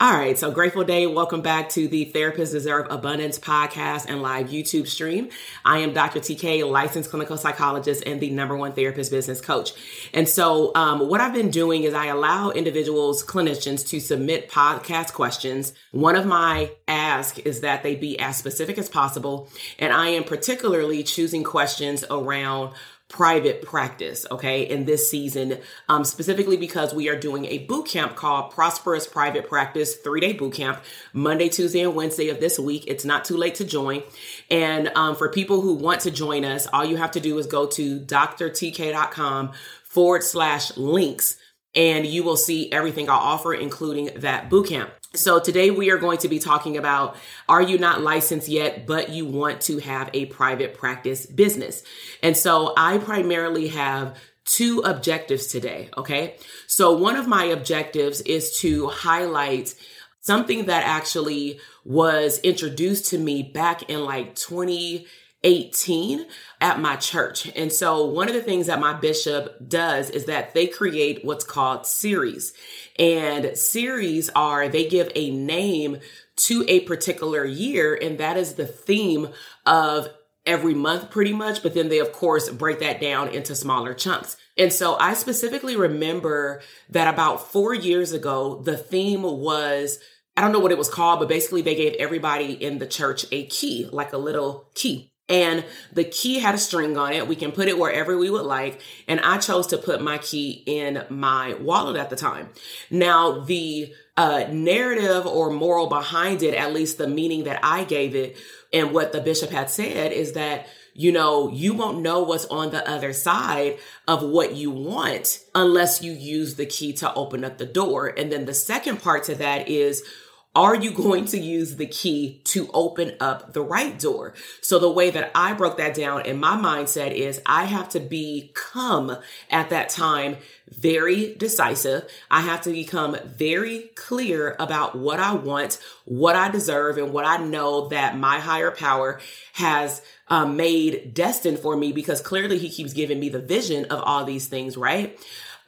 All right, so grateful day. Welcome back to the Therapists Deserve Abundance podcast and live YouTube stream. I am Dr. TK, licensed clinical psychologist and the number one therapist business coach. And so, um, what I've been doing is I allow individuals, clinicians, to submit podcast questions. One of my asks is that they be as specific as possible, and I am particularly choosing questions around private practice, okay, in this season, um, specifically because we are doing a boot camp called Prosperous Private Practice three day boot camp, Monday, Tuesday, and Wednesday of this week. It's not too late to join. And um, for people who want to join us, all you have to do is go to drtk.com forward slash links and you will see everything I'll offer, including that boot camp. So today we are going to be talking about are you not licensed yet, but you want to have a private practice business? And so I primarily have two objectives today. Okay. So one of my objectives is to highlight something that actually was introduced to me back in like 20 18 at my church. And so one of the things that my bishop does is that they create what's called series. And series are, they give a name to a particular year, and that is the theme of every month pretty much, but then they of course break that down into smaller chunks. And so I specifically remember that about four years ago, the theme was I don't know what it was called, but basically they gave everybody in the church a key, like a little key. And the key had a string on it. We can put it wherever we would like. And I chose to put my key in my wallet at the time. Now, the uh, narrative or moral behind it, at least the meaning that I gave it and what the bishop had said is that you know, you won't know what's on the other side of what you want unless you use the key to open up the door. And then the second part to that is are you going to use the key to open up the right door? So the way that I broke that down in my mindset is I have to become at that time very decisive. I have to become very clear about what I want, what I deserve, and what I know that my higher power has um, made destined for me because clearly he keeps giving me the vision of all these things, right?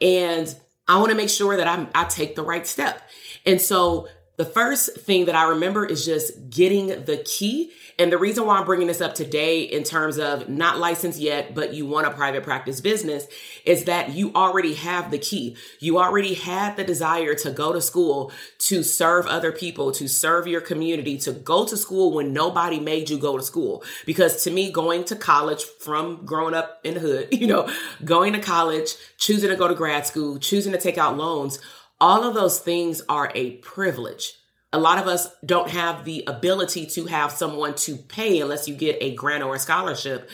And I want to make sure that I, I take the right step. And so The first thing that I remember is just getting the key. And the reason why I'm bringing this up today in terms of not licensed yet, but you want a private practice business is that you already have the key. You already had the desire to go to school, to serve other people, to serve your community, to go to school when nobody made you go to school. Because to me, going to college from growing up in the hood, you know, going to college, choosing to go to grad school, choosing to take out loans, all of those things are a privilege. A lot of us don't have the ability to have someone to pay unless you get a grant or a scholarship.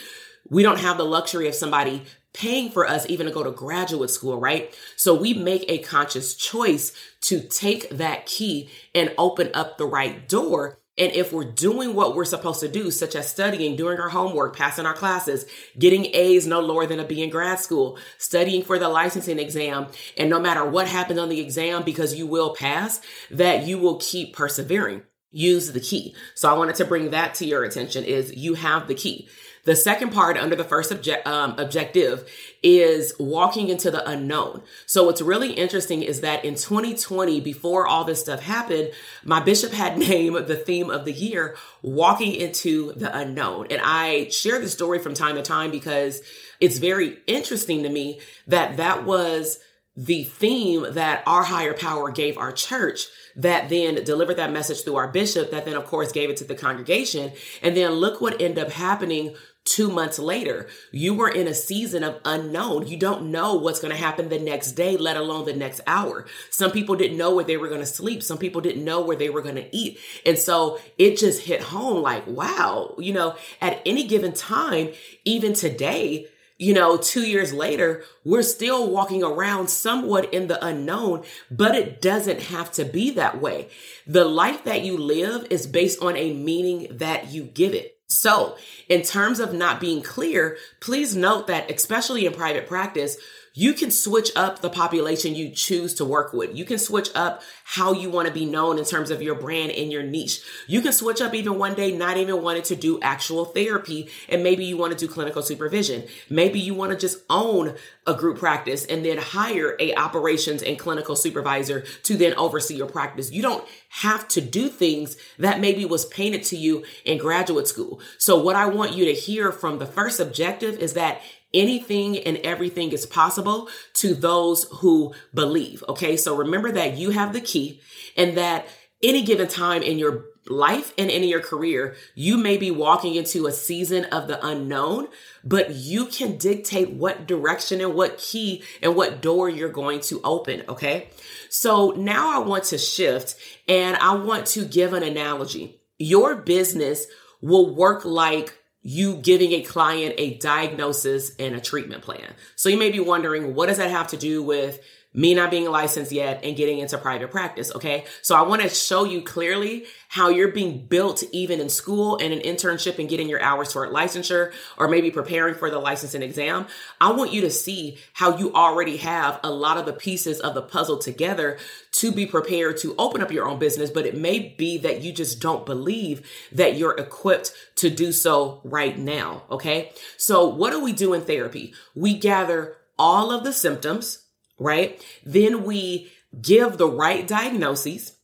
We don't have the luxury of somebody paying for us even to go to graduate school, right? So we make a conscious choice to take that key and open up the right door and if we're doing what we're supposed to do, such as studying, doing our homework, passing our classes, getting A's no lower than a B in grad school, studying for the licensing exam, and no matter what happens on the exam, because you will pass, that you will keep persevering. Use the key. So I wanted to bring that to your attention is you have the key. The second part under the first object, um, objective is walking into the unknown. So what's really interesting is that in 2020, before all this stuff happened, my bishop had named the theme of the year, walking into the unknown. And I share the story from time to time because it's very interesting to me that that was the theme that our higher power gave our church that then delivered that message through our bishop that then of course gave it to the congregation and then look what ended up happening two months later. You were in a season of unknown. You don't know what's going to happen the next day, let alone the next hour. Some people didn't know where they were going to sleep. Some people didn't know where they were going to eat. And so it just hit home like, wow, you know, at any given time, even today, you know, two years later, we're still walking around somewhat in the unknown, but it doesn't have to be that way. The life that you live is based on a meaning that you give it. So, in terms of not being clear, please note that, especially in private practice, you can switch up the population you choose to work with. You can switch up how you want to be known in terms of your brand and your niche. You can switch up even one day, not even wanting to do actual therapy. And maybe you want to do clinical supervision. Maybe you want to just own a group practice and then hire a operations and clinical supervisor to then oversee your practice. You don't have to do things that maybe was painted to you in graduate school. So what I want you to hear from the first objective is that anything and everything is possible to those who believe. Okay. So remember that you have the key and that any given time in your life and in your career, you may be walking into a season of the unknown, but you can dictate what direction and what key and what door you're going to open. Okay. So now I want to shift and I want to give an analogy. Your business will work like you giving a client a diagnosis and a treatment plan. So you may be wondering, what does that have to do with me not being licensed yet and getting into private practice. Okay. So I want to show you clearly how you're being built even in school and an internship and getting your hours toward licensure or maybe preparing for the licensing exam. I want you to see how you already have a lot of the pieces of the puzzle together to be prepared to open up your own business. But it may be that you just don't believe that you're equipped to do so right now. Okay. So what do we do in therapy? We gather all of the symptoms right? Then we give the right diagnoses.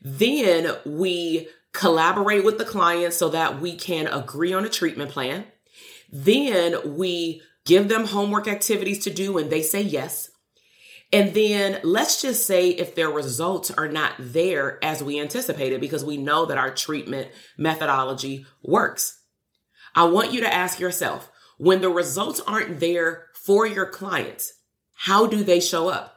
Then we collaborate with the client so that we can agree on a treatment plan. Then we give them homework activities to do and they say yes. And then let's just say if their results are not there as we anticipated, because we know that our treatment methodology works. I want you to ask yourself when the results aren't there for your clients, how do they show up?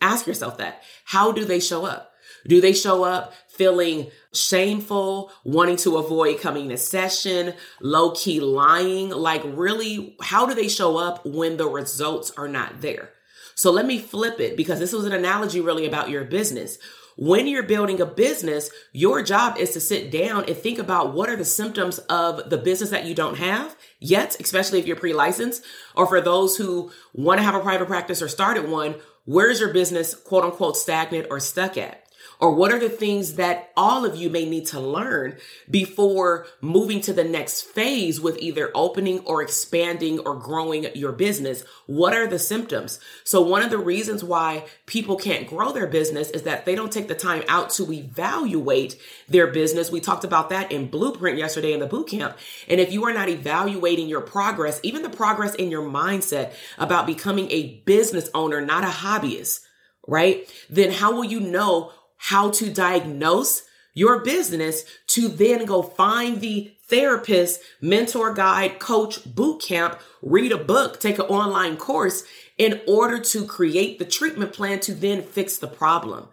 Ask yourself that. How do they show up? Do they show up feeling shameful, wanting to avoid coming to session, low key lying? Like, really, how do they show up when the results are not there? So let me flip it because this was an analogy really about your business. When you're building a business, your job is to sit down and think about what are the symptoms of the business that you don't have yet, especially if you're pre-licensed, or for those who want to have a private practice or started one, where's your business quote unquote stagnant or stuck at? Or what are the things that all of you may need to learn before moving to the next phase with either opening or expanding or growing your business? What are the symptoms? So one of the reasons why people can't grow their business is that they don't take the time out to evaluate their business. We talked about that in Blueprint yesterday in the boot camp. And if you are not evaluating your progress, even the progress in your mindset about becoming a business owner, not a hobbyist, right? Then how will you know how to diagnose your business to then go find the therapist, mentor, guide, coach, boot camp, read a book, take an online course in order to create the treatment plan to then fix the problem.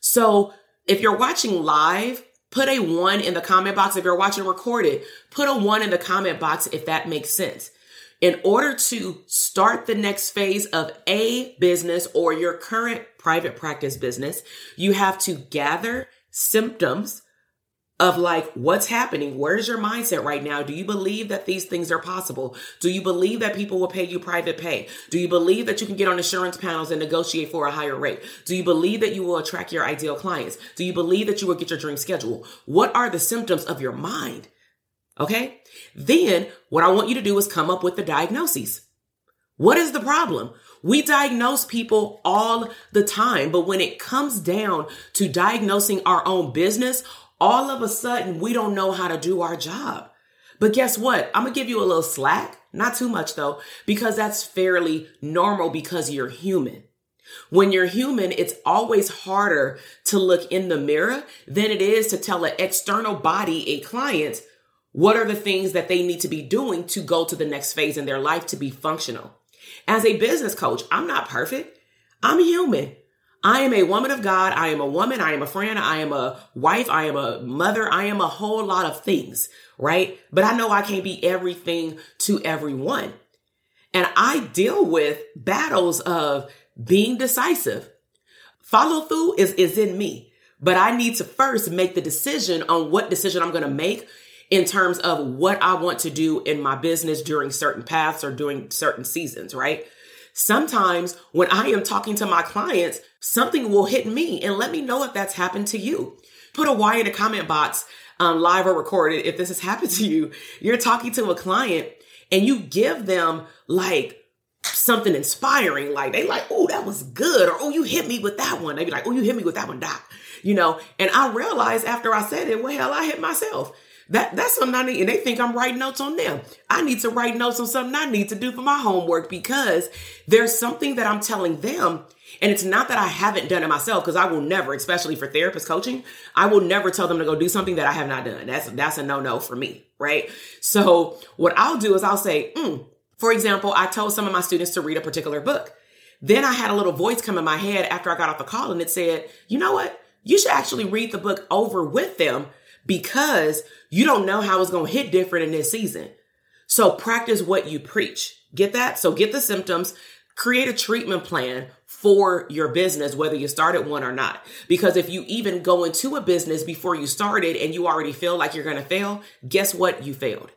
So if you're watching live, put a one in the comment box. If you're watching recorded, put a one in the comment box if that makes sense. In order to start the next phase of a business or your current private practice business, you have to gather symptoms of like what's happening. Where's your mindset right now? Do you believe that these things are possible? Do you believe that people will pay you private pay? Do you believe that you can get on insurance panels and negotiate for a higher rate? Do you believe that you will attract your ideal clients? Do you believe that you will get your dream schedule? What are the symptoms of your mind okay then what i want you to do is come up with the diagnoses what is the problem we diagnose people all the time, but when it comes down to diagnosing our own business, all of a sudden we don't know how to do our job. But guess what? I'm gonna give you a little slack, not too much though, because that's fairly normal because you're human. When you're human, it's always harder to look in the mirror than it is to tell an external body, a client, what are the things that they need to be doing to go to the next phase in their life to be functional. As a business coach, I'm not perfect. I'm human. I am a woman of God. I am a woman. I am a friend. I am a wife. I am a mother. I am a whole lot of things, right? But I know I can't be everything to everyone. And I deal with battles of being decisive. Follow through is, is in me, but I need to first make the decision on what decision I'm going to make in terms of what I want to do in my business during certain paths or during certain seasons, right? Sometimes when I am talking to my clients, something will hit me and let me know if that's happened to you. Put a Y in the comment box, um, live or recorded, if this has happened to you. You're talking to a client and you give them like something inspiring, like they like, oh, that was good, or oh, you hit me with that one. They be like, oh, you hit me with that one, doc. You know, and I realized after I said it, well, hell, I hit myself. That that's something I need, and they think I'm writing notes on them. I need to write notes on something I need to do for my homework because there's something that I'm telling them. And it's not that I haven't done it myself, because I will never, especially for therapist coaching, I will never tell them to go do something that I have not done. That's that's a no-no for me, right? So what I'll do is I'll say, mm. for example, I told some of my students to read a particular book. Then I had a little voice come in my head after I got off the call and it said, you know what? You should actually read the book over with them because you don't know how it's going to hit different in this season. So practice what you preach. Get that? So get the symptoms, create a treatment plan for your business, whether you started one or not. Because if you even go into a business before you started and you already feel like you're going to fail, guess what? You failed.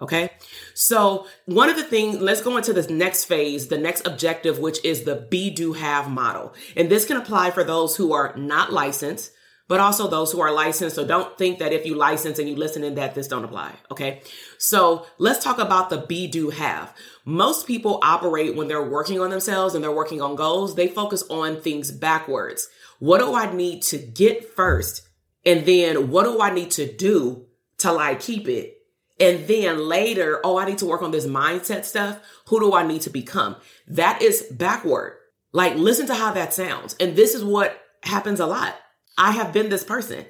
Okay. So one of the things, let's go into this next phase, the next objective, which is the be do have model. And this can apply for those who are not licensed but also those who are licensed. So don't think that if you license and you listen in that this don't apply. Okay. So let's talk about the be do have. Most people operate when they're working on themselves and they're working on goals. They focus on things backwards. What do I need to get first? And then what do I need to do till I keep it? And then later, oh, I need to work on this mindset stuff. Who do I need to become? That is backward. Like, listen to how that sounds. And this is what happens a lot I have been this person.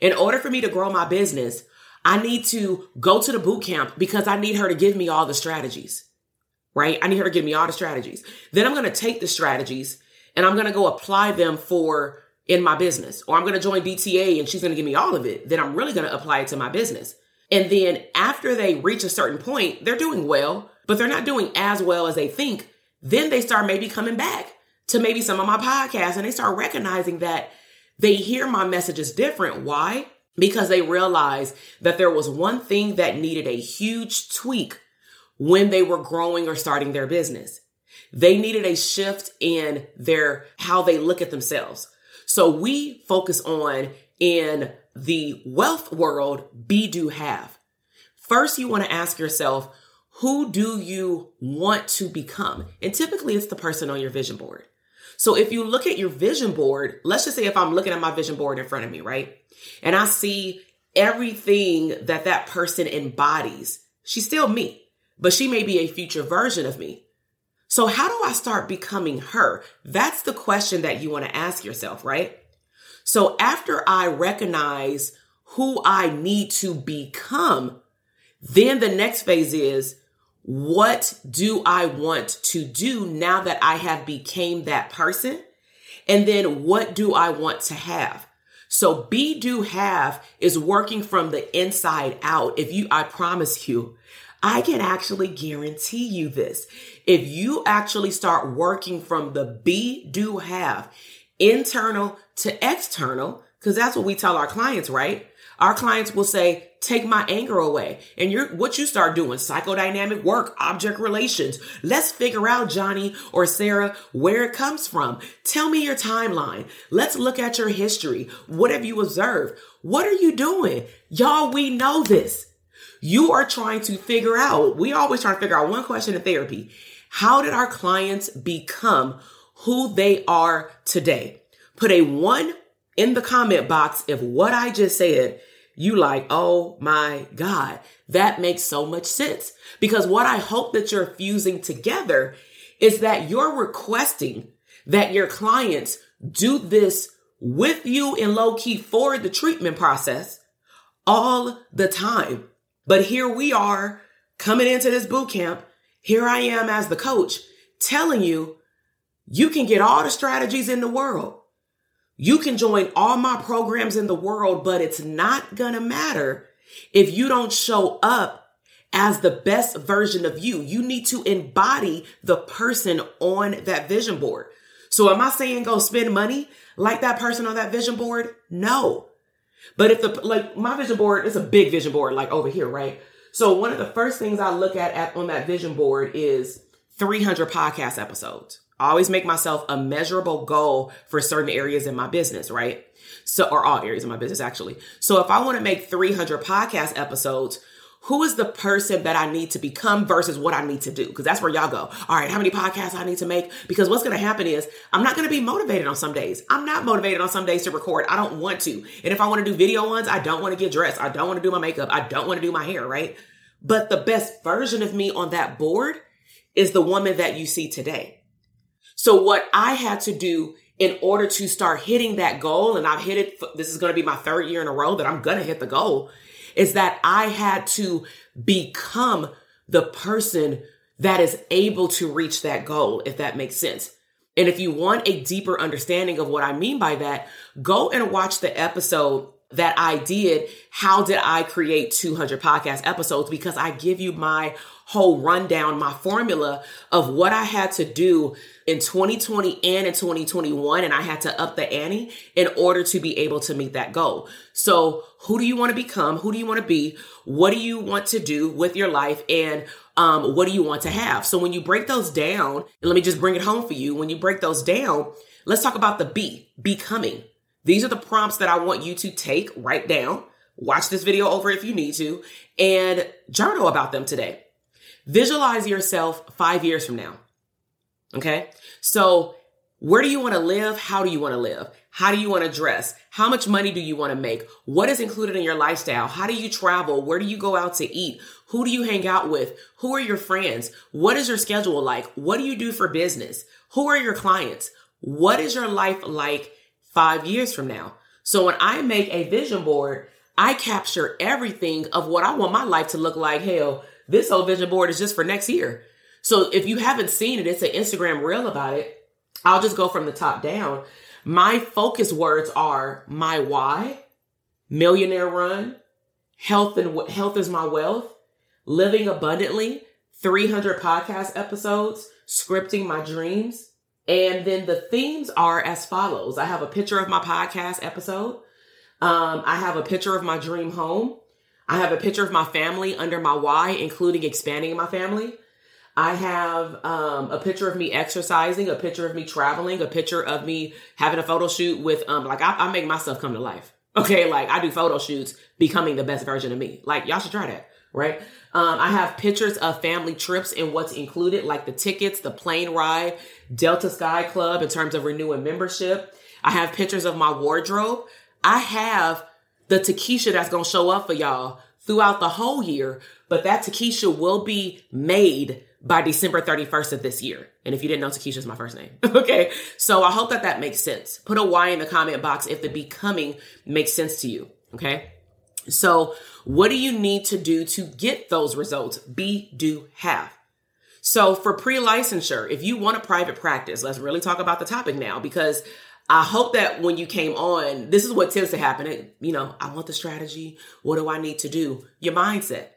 In order for me to grow my business, I need to go to the boot camp because I need her to give me all the strategies, right? I need her to give me all the strategies. Then I'm going to take the strategies and I'm going to go apply them for in my business, or I'm going to join DTA and she's going to give me all of it. Then I'm really going to apply it to my business. And then after they reach a certain point, they're doing well, but they're not doing as well as they think. Then they start maybe coming back to maybe some of my podcasts and they start recognizing that they hear my messages different. Why? Because they realize that there was one thing that needed a huge tweak when they were growing or starting their business. They needed a shift in their, how they look at themselves. So we focus on in the wealth world, be, do, have. First, you want to ask yourself, who do you want to become? And typically it's the person on your vision board. So if you look at your vision board, let's just say if I'm looking at my vision board in front of me, right? And I see everything that that person embodies, she's still me, but she may be a future version of me. So how do I start becoming her? That's the question that you want to ask yourself, right? So after I recognize who I need to become, then the next phase is what do I want to do now that I have became that person? And then what do I want to have? So be do have is working from the inside out. If you, I promise you, I can actually guarantee you this. If you actually start working from the be do have internal to external, because that's what we tell our clients, right? Our clients will say, take my anger away. And you're, what you start doing, psychodynamic work, object relations. Let's figure out, Johnny or Sarah, where it comes from. Tell me your timeline. Let's look at your history. What have you observed? What are you doing? Y'all, we know this. You are trying to figure out, we always try to figure out one question in therapy. How did our clients become who they are today? Put a one in the comment box if what I just said, you like, oh my God, that makes so much sense. Because what I hope that you're fusing together is that you're requesting that your clients do this with you in low key for the treatment process all the time. But here we are coming into this boot camp. Here I am as the coach telling you, you can get all the strategies in the world. You can join all my programs in the world, but it's not gonna matter if you don't show up as the best version of you. You need to embody the person on that vision board. So am I saying go spend money like that person on that vision board? No. But if the, like my vision board, it's a big vision board, like over here, right? So one of the first things I look at, at on that vision board is 300 podcast episodes. Always make myself a measurable goal for certain areas in my business, right? So, or all areas of my business, actually. So if I want to make 300 podcast episodes, who is the person that I need to become versus what I need to do? Because that's where y'all go. All right, how many podcasts I need to make? Because what's going to happen is I'm not going to be motivated on some days. I'm not motivated on some days to record. I don't want to. And if I want to do video ones, I don't want to get dressed. I don't want to do my makeup. I don't want to do my hair, right? But the best version of me on that board is the woman that you see today. So what I had to do in order to start hitting that goal, and I've hit it, this is going to be my third year in a row that I'm going to hit the goal, is that I had to become the person that is able to reach that goal, if that makes sense. And if you want a deeper understanding of what I mean by that, go and watch the episode that I did. How did I create 200 podcast episodes? Because I give you my whole rundown, my formula of what I had to do in 2020 and in 2021. And I had to up the ante in order to be able to meet that goal. So who do you want to become? Who do you want to be? What do you want to do with your life? And um, what do you want to have? So when you break those down, let me just bring it home for you. When you break those down, let's talk about the be, becoming. These are the prompts that I want you to take, write down, watch this video over if you need to, and journal about them today. Visualize yourself five years from now. Okay. So where do you want to live? How do you want to live? How do you want to dress? How much money do you want to make? What is included in your lifestyle? How do you travel? Where do you go out to eat? Who do you hang out with? Who are your friends? What is your schedule like? What do you do for business? Who are your clients? What is your life like five years from now? So when I make a vision board, I capture everything of what I want my life to look like. Hell, this whole vision board is just for next year. So if you haven't seen it, it's an Instagram reel about it. I'll just go from the top down. My focus words are my why, millionaire run, health and health is my wealth, living abundantly, 300 podcast episodes, scripting my dreams. And then the themes are as follows. I have a picture of my podcast episode. Um, I have a picture of my dream home. I have a picture of my family under my why, including expanding my family. I have um, a picture of me exercising, a picture of me traveling, a picture of me having a photo shoot with, um, like, I, I make myself come to life. Okay. Like, I do photo shoots becoming the best version of me. Like, y'all should try that. Right. Um, I have pictures of family trips and what's included, like the tickets, the plane ride, Delta Sky Club in terms of renewing membership. I have pictures of my wardrobe. I have the Takesha that's going to show up for y'all throughout the whole year, but that Takesha will be made by December 31st of this year. And if you didn't know, Takesha is my first name. okay. So I hope that that makes sense. Put a Y in the comment box if the becoming makes sense to you. Okay. So what do you need to do to get those results? Be, do, have. So for pre-licensure, if you want a private practice, let's really talk about the topic now because I hope that when you came on, this is what tends to happen. It, you know, I want the strategy. What do I need to do? Your mindset.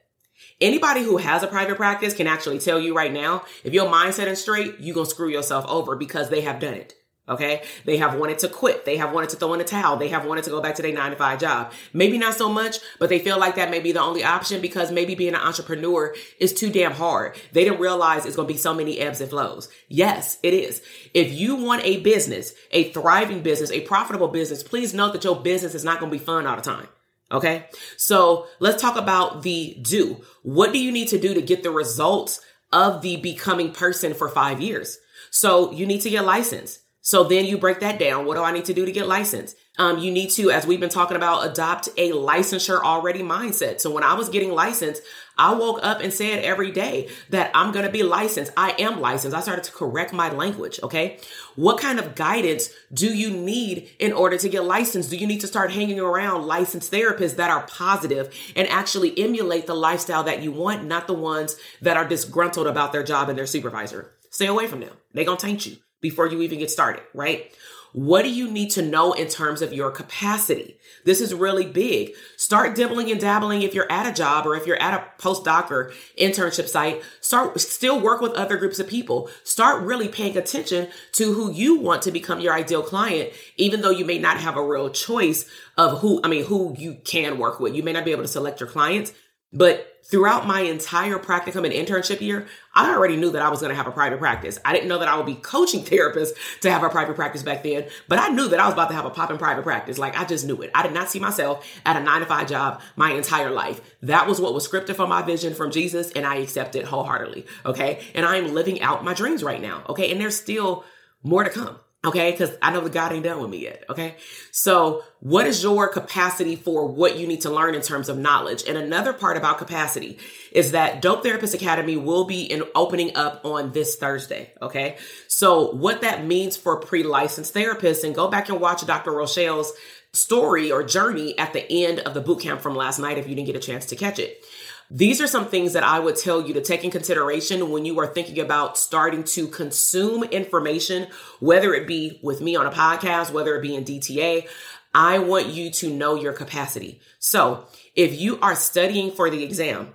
Anybody who has a private practice can actually tell you right now, if your mindset is straight, you're going to screw yourself over because they have done it. Okay. They have wanted to quit. They have wanted to throw in a towel. They have wanted to go back to their nine to five job. Maybe not so much, but they feel like that may be the only option because maybe being an entrepreneur is too damn hard. They didn't realize it's going to be so many ebbs and flows. Yes, it is. If you want a business, a thriving business, a profitable business, please note that your business is not going to be fun all the time. Okay. So let's talk about the do. What do you need to do to get the results of the becoming person for five years? So you need to get licensed. So then you break that down. What do I need to do to get licensed? Um, you need to, as we've been talking about, adopt a licensure already mindset. So when I was getting licensed, I woke up and said every day that I'm going to be licensed. I am licensed. I started to correct my language. Okay. What kind of guidance do you need in order to get licensed? Do you need to start hanging around licensed therapists that are positive and actually emulate the lifestyle that you want, not the ones that are disgruntled about their job and their supervisor? Stay away from them. They're going to taint you before you even get started, right? What do you need to know in terms of your capacity? This is really big. Start dibbling and dabbling if you're at a job or if you're at a postdoc or internship site. Start still work with other groups of people. Start really paying attention to who you want to become your ideal client, even though you may not have a real choice of who, I mean, who you can work with. You may not be able to select your clients, but throughout my entire practicum and internship year, I already knew that I was going to have a private practice. I didn't know that I would be coaching therapists to have a private practice back then, but I knew that I was about to have a popping private practice. Like I just knew it. I did not see myself at a nine to five job my entire life. That was what was scripted for my vision from Jesus, and I accepted wholeheartedly. Okay. And I am living out my dreams right now. Okay. And there's still more to come. Okay. Cause I know the God ain't done with me yet. Okay. So what is your capacity for what you need to learn in terms of knowledge? And another part about capacity is that Dope Therapist Academy will be in opening up on this Thursday. Okay. So what that means for pre-licensed therapists and go back and watch Dr. Rochelle's story or journey at the end of the boot camp from last night if you didn't get a chance to catch it. These are some things that I would tell you to take in consideration when you are thinking about starting to consume information, whether it be with me on a podcast, whether it be in DTA. I want you to know your capacity. So if you are studying for the exam,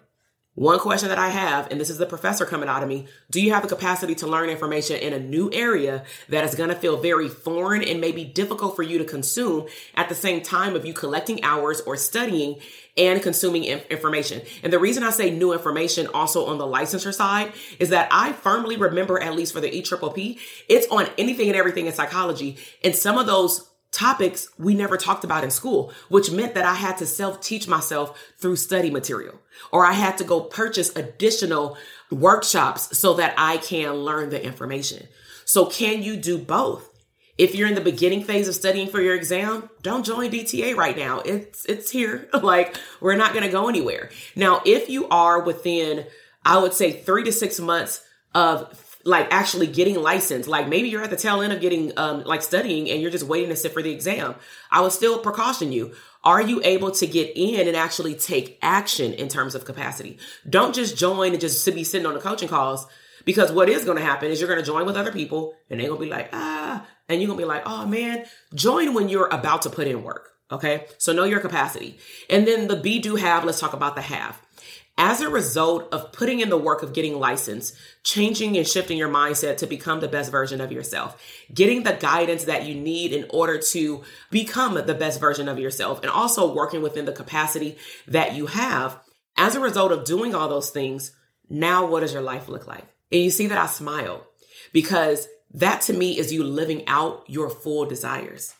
one question that I have, and this is the professor coming out of me, do you have the capacity to learn information in a new area that is going to feel very foreign and maybe difficult for you to consume at the same time of you collecting hours or studying and consuming information? And the reason I say new information also on the licensure side is that I firmly remember, at least for the EPPP, it's on anything and everything in psychology. And some of those topics we never talked about in school, which meant that I had to self teach myself through study material or I had to go purchase additional workshops so that I can learn the information. So can you do both? If you're in the beginning phase of studying for your exam, don't join DTA right now. It's it's here. like we're not going to go anywhere. Now, if you are within I would say 3 to 6 months of like actually getting licensed. Like maybe you're at the tail end of getting um like studying and you're just waiting to sit for the exam. I would still precaution you. Are you able to get in and actually take action in terms of capacity? Don't just join and just to be sitting on the coaching calls because what is going to happen is you're going to join with other people and they're going to be like, ah, and you're going to be like, oh man, join when you're about to put in work. Okay. So know your capacity. And then the be do have, let's talk about the have. As a result of putting in the work of getting licensed, changing and shifting your mindset to become the best version of yourself, getting the guidance that you need in order to become the best version of yourself, and also working within the capacity that you have. As a result of doing all those things, now what does your life look like? And you see that I smile because that to me is you living out your full desires.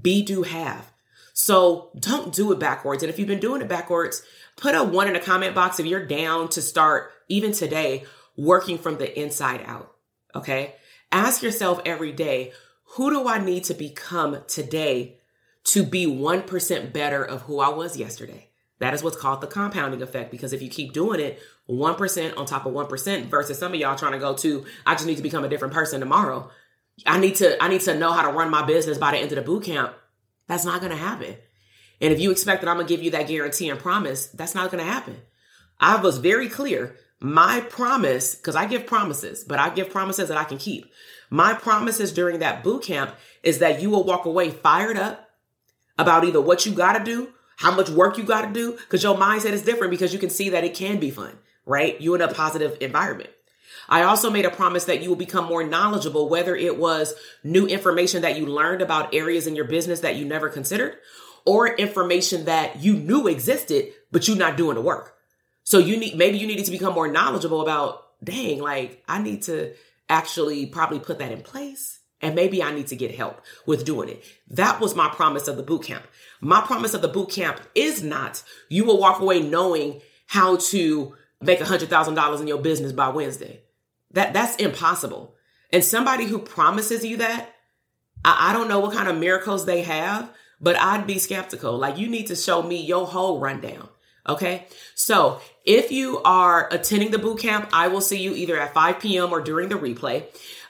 Be, do, have. So don't do it backwards. And if you've been doing it backwards, put a one in the comment box if you're down to start, even today, working from the inside out. Okay. Ask yourself every day, who do I need to become today to be 1% better of who I was yesterday? That is what's called the compounding effect. Because if you keep doing it, 1% on top of 1% versus some of y'all trying to go to, I just need to become a different person tomorrow. I need to, I need to know how to run my business by the end of the boot camp. That's not going to happen. And if you expect that I'm going to give you that guarantee and promise, that's not going to happen. I was very clear. My promise, because I give promises, but I give promises that I can keep. My promises during that boot camp is that you will walk away fired up about either what you got to do, how much work you got to do, because your mindset is different because you can see that it can be fun, right? You in a positive environment. I also made a promise that you will become more knowledgeable, whether it was new information that you learned about areas in your business that you never considered, or information that you knew existed, but you're not doing the work. So you need, maybe you needed to become more knowledgeable about, dang, like I need to actually probably put that in place. And maybe I need to get help with doing it. That was my promise of the boot camp. My promise of the boot camp is not you will walk away knowing how to make a hundred thousand dollars in your business by Wednesday. That that's impossible. And somebody who promises you that, I, I don't know what kind of miracles they have, but I'd be skeptical. Like you need to show me your whole rundown. Okay. So if you are attending the boot camp, I will see you either at 5 p.m. or during the replay.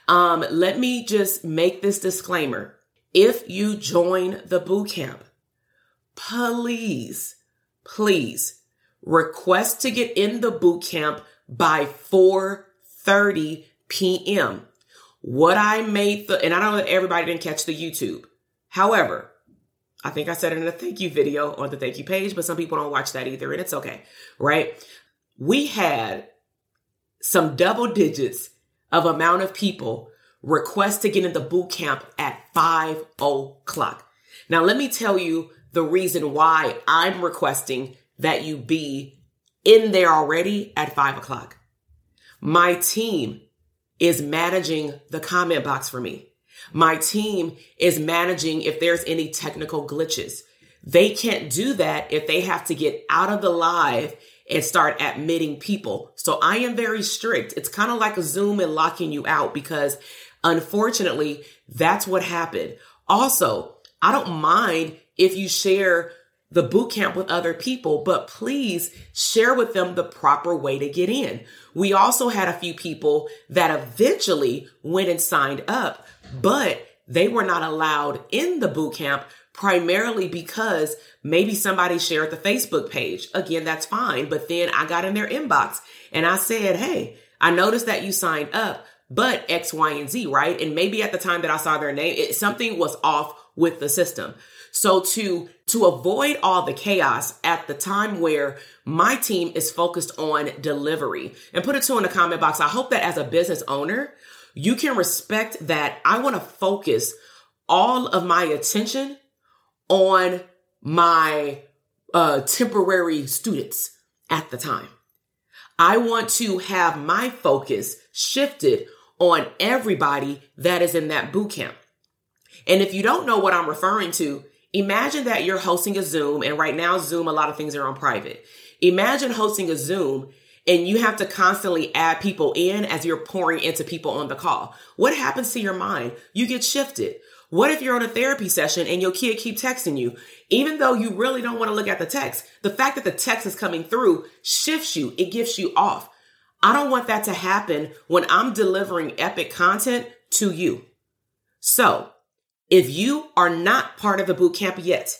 Um, let me just make this disclaimer. If you join the boot camp, please, please request to get in the boot camp by 4:30 p.m. What I made the, and I don't know that everybody didn't catch the YouTube. However, I think I said it in a thank you video on the thank you page, but some people don't watch that either, and it's okay, right? We had some double digits of amount of people request to get in the boot camp at five o'clock. Now, let me tell you the reason why I'm requesting that you be in there already at five o'clock. My team is managing the comment box for me. My team is managing if there's any technical glitches. They can't do that if they have to get out of the live and start admitting people. So I am very strict. It's kind of like a Zoom and locking you out because unfortunately, that's what happened. Also, I don't mind if you share the boot camp with other people, but please share with them the proper way to get in. We also had a few people that eventually went and signed up, but they were not allowed in the boot camp primarily because maybe somebody shared the Facebook page. Again, that's fine. But then I got in their inbox and I said, Hey, I noticed that you signed up, but X, Y, and Z, right? And maybe at the time that I saw their name, it, something was off with the system. So to, to avoid all the chaos at the time where my team is focused on delivery and put it to in the comment box. I hope that as a business owner, you can respect that I want to focus all of my attention on my uh, temporary students at the time. I want to have my focus shifted on everybody that is in that boot camp. And if you don't know what I'm referring to, imagine that you're hosting a Zoom, and right now, Zoom, a lot of things are on private. Imagine hosting a Zoom and you have to constantly add people in as you're pouring into people on the call. What happens to your mind? You get shifted. What if you're on a therapy session and your kid keep texting you? Even though you really don't want to look at the text, the fact that the text is coming through shifts you. It gets you off. I don't want that to happen when I'm delivering epic content to you. So if you are not part of the boot camp yet,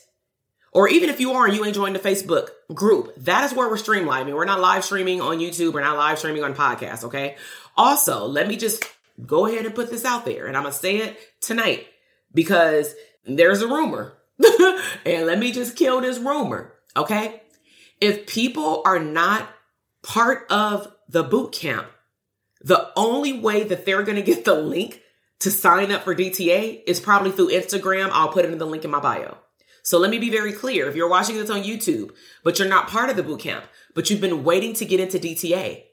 or even if you are and you ain't joined the Facebook group, that is where we're streamlining. We're not live streaming on YouTube. We're not live streaming on podcasts. Okay. Also, let me just go ahead and put this out there and I'm going to say it tonight because there's a rumor and let me just kill this rumor. Okay. If people are not part of the boot camp, the only way that they're going to get the link to sign up for DTA is probably through Instagram. I'll put it in the link in my bio. So let me be very clear. If you're watching this on YouTube, but you're not part of the boot camp, but you've been waiting to get into DTA,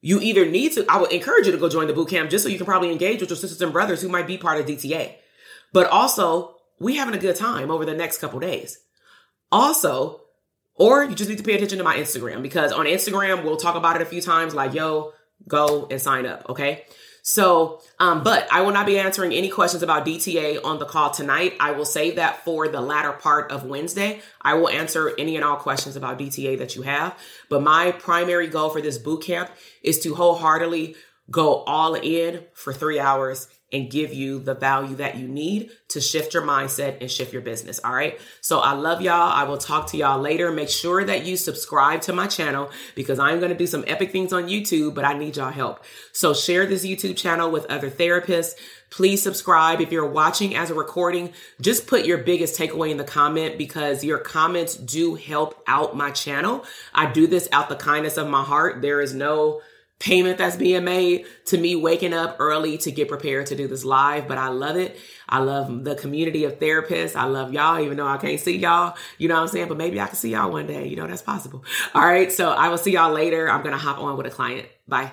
you either need to, I would encourage you to go join the boot camp just so you can probably engage with your sisters and brothers who might be part of DTA. But also, we having a good time over the next couple days. Also, or you just need to pay attention to my Instagram because on Instagram, we'll talk about it a few times like, yo, go and sign up. Okay. So, um, but I will not be answering any questions about DTA on the call tonight. I will save that for the latter part of Wednesday. I will answer any and all questions about DTA that you have. But my primary goal for this boot camp is to wholeheartedly go all in for three hours and give you the value that you need to shift your mindset and shift your business. All right. So I love y'all. I will talk to y'all later. Make sure that you subscribe to my channel because I'm going to do some epic things on YouTube, but I need y'all help. So share this YouTube channel with other therapists. Please subscribe. If you're watching as a recording, just put your biggest takeaway in the comment because your comments do help out my channel. I do this out the kindness of my heart. There is no payment that's being made to me waking up early to get prepared to do this live, but I love it. I love the community of therapists. I love y'all, even though I can't see y'all. You know what I'm saying? But maybe I can see y'all one day. You know, that's possible. All right. So I will see y'all later. I'm to hop on with a client. Bye.